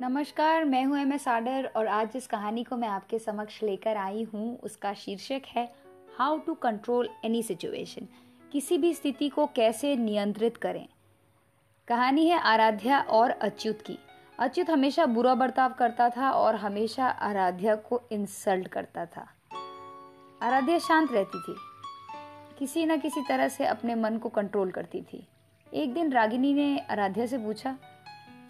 नमस्कार, मैं हूँ एम एस आडर और आज जिस कहानी को मैं आपके समक्ष लेकर आई हूँ। उसका शीर्षक है how to control any situation किसी भी स्थिति को कैसे नियंत्रित करें? कहानी है आराध्या और अच्युत की। अच्युत हमेशा बुरा बर्ताव करता था और हमेशा आराध्या को इंसल्ट करता था। आराध्या शांत रहती थी। किसी न किसी तरह से अपने मन को कंट्रोल करती थी। एक दिन रागिनी ने आराध्या से पूछा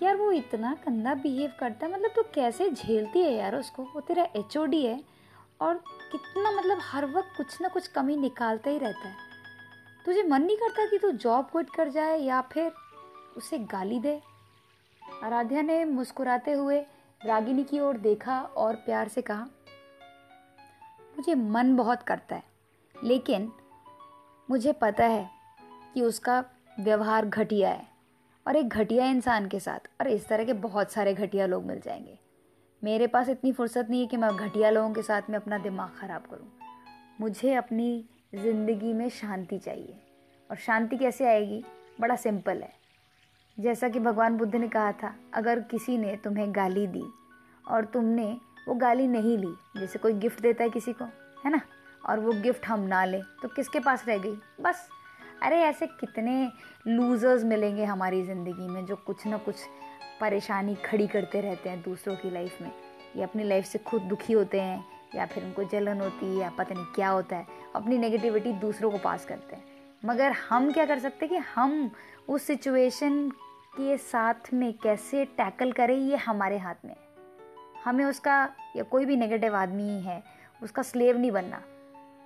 यार वो इतना गंदा बिहेव करता है मतलब तू तो कैसे झेलती है यार उसको? वो तेरा एचओडी है और कितना मतलब हर वक्त कुछ ना कुछ कमी निकालता ही रहता है। तुझे मन नहीं करता कि तू जॉब क्विट कर जाए या फिर उसे गाली दे? आराध्या ने मुस्कुराते हुए रागिनी की ओर देखा और प्यार से कहा, मुझे मन बहुत करता है, लेकिन मुझे पता है कि उसका व्यवहार घटिया है। और एक घटिया इंसान के साथ। और इस तरह के बहुत सारे घटिया लोग मिल जाएँगे। मेरे पास इतनी फुर्सत नहीं है कि मैं घटिया लोगों के साथ में अपना दिमाग ख़राब करूँ। मुझे अपनी ज़िंदगी में शांति चाहिए। और शांति कैसे आएगी? बड़ा सिंपल है। जैसा कि भगवान बुद्ध ने कहा था, अगर किसी ने तुम्हें गाली दी और तुमने वो गाली नहीं ली, जैसे कोई गिफ्ट देता है किसी को, है ना? और वो गिफ्ट हम ना लें तो किसके पास रह गई? बस। अरे ऐसे कितने लूज़र्स मिलेंगे हमारी ज़िंदगी में जो कुछ ना कुछ परेशानी खड़ी करते रहते हैं दूसरों की लाइफ में। या अपनी लाइफ से खुद दुखी होते हैं, या फिर उनको जलन होती है, या पता नहीं क्या होता है। अपनी नेगेटिविटी दूसरों को पास करते हैं। मगर हम क्या कर सकते हैं कि हम उस सिचुएशन के साथ में कैसे टैकल करें, ये हमारे हाथ में हमें उसका, या कोई भी नेगेटिव आदमी है उसका स्लेव नहीं बनना।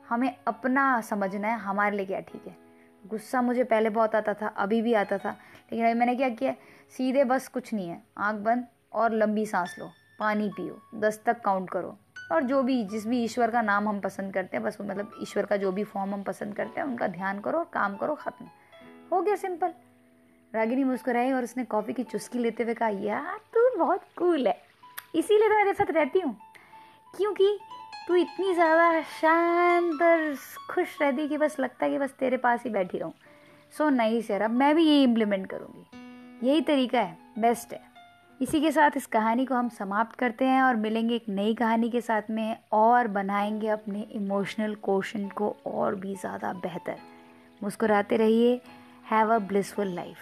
हमें अपना समझना है, हमारे लिए क्या ठीक है। गुस्सा मुझे पहले बहुत आता था, अभी भी आता था। लेकिन अभी मैंने क्या किया, सीधे बस कुछ नहीं है। आँख बंद और लंबी सांस लो, पानी पियो, दस तक काउंट करो। और जो भी, जिस भी ईश्वर का नाम हम पसंद करते हैं, बस मतलब ईश्वर का जो भी फॉर्म हम पसंद करते हैं, उनका ध्यान करो और काम करो, ख़त्म। हो गया सिंपल रागिनी मुस्कुराई और उसने कॉफ़ी की चुस्की लेते हुए कहा, यार, तू बहुत कूल है। इसीलिए तो मेरे साथ रहती हूँ। क्योंकि तू इतनी ज़्यादा शांत और खुश रहती कि बस लगता है कि बस तेरे पास ही बैठी रहूँ। सो नहीं सर अब मैं भी यही इम्प्लीमेंट करूँगी। यही तरीका है बेस्ट है। इसी के साथ इस कहानी को हम समाप्त करते हैं और मिलेंगे एक नई कहानी के साथ में और बनाएँगे अपने इमोशनल क्वेश्चन को और भी ज़्यादा बेहतर। मुस्कुराते रहिए हैव अ ब्लिसफुल लाइफ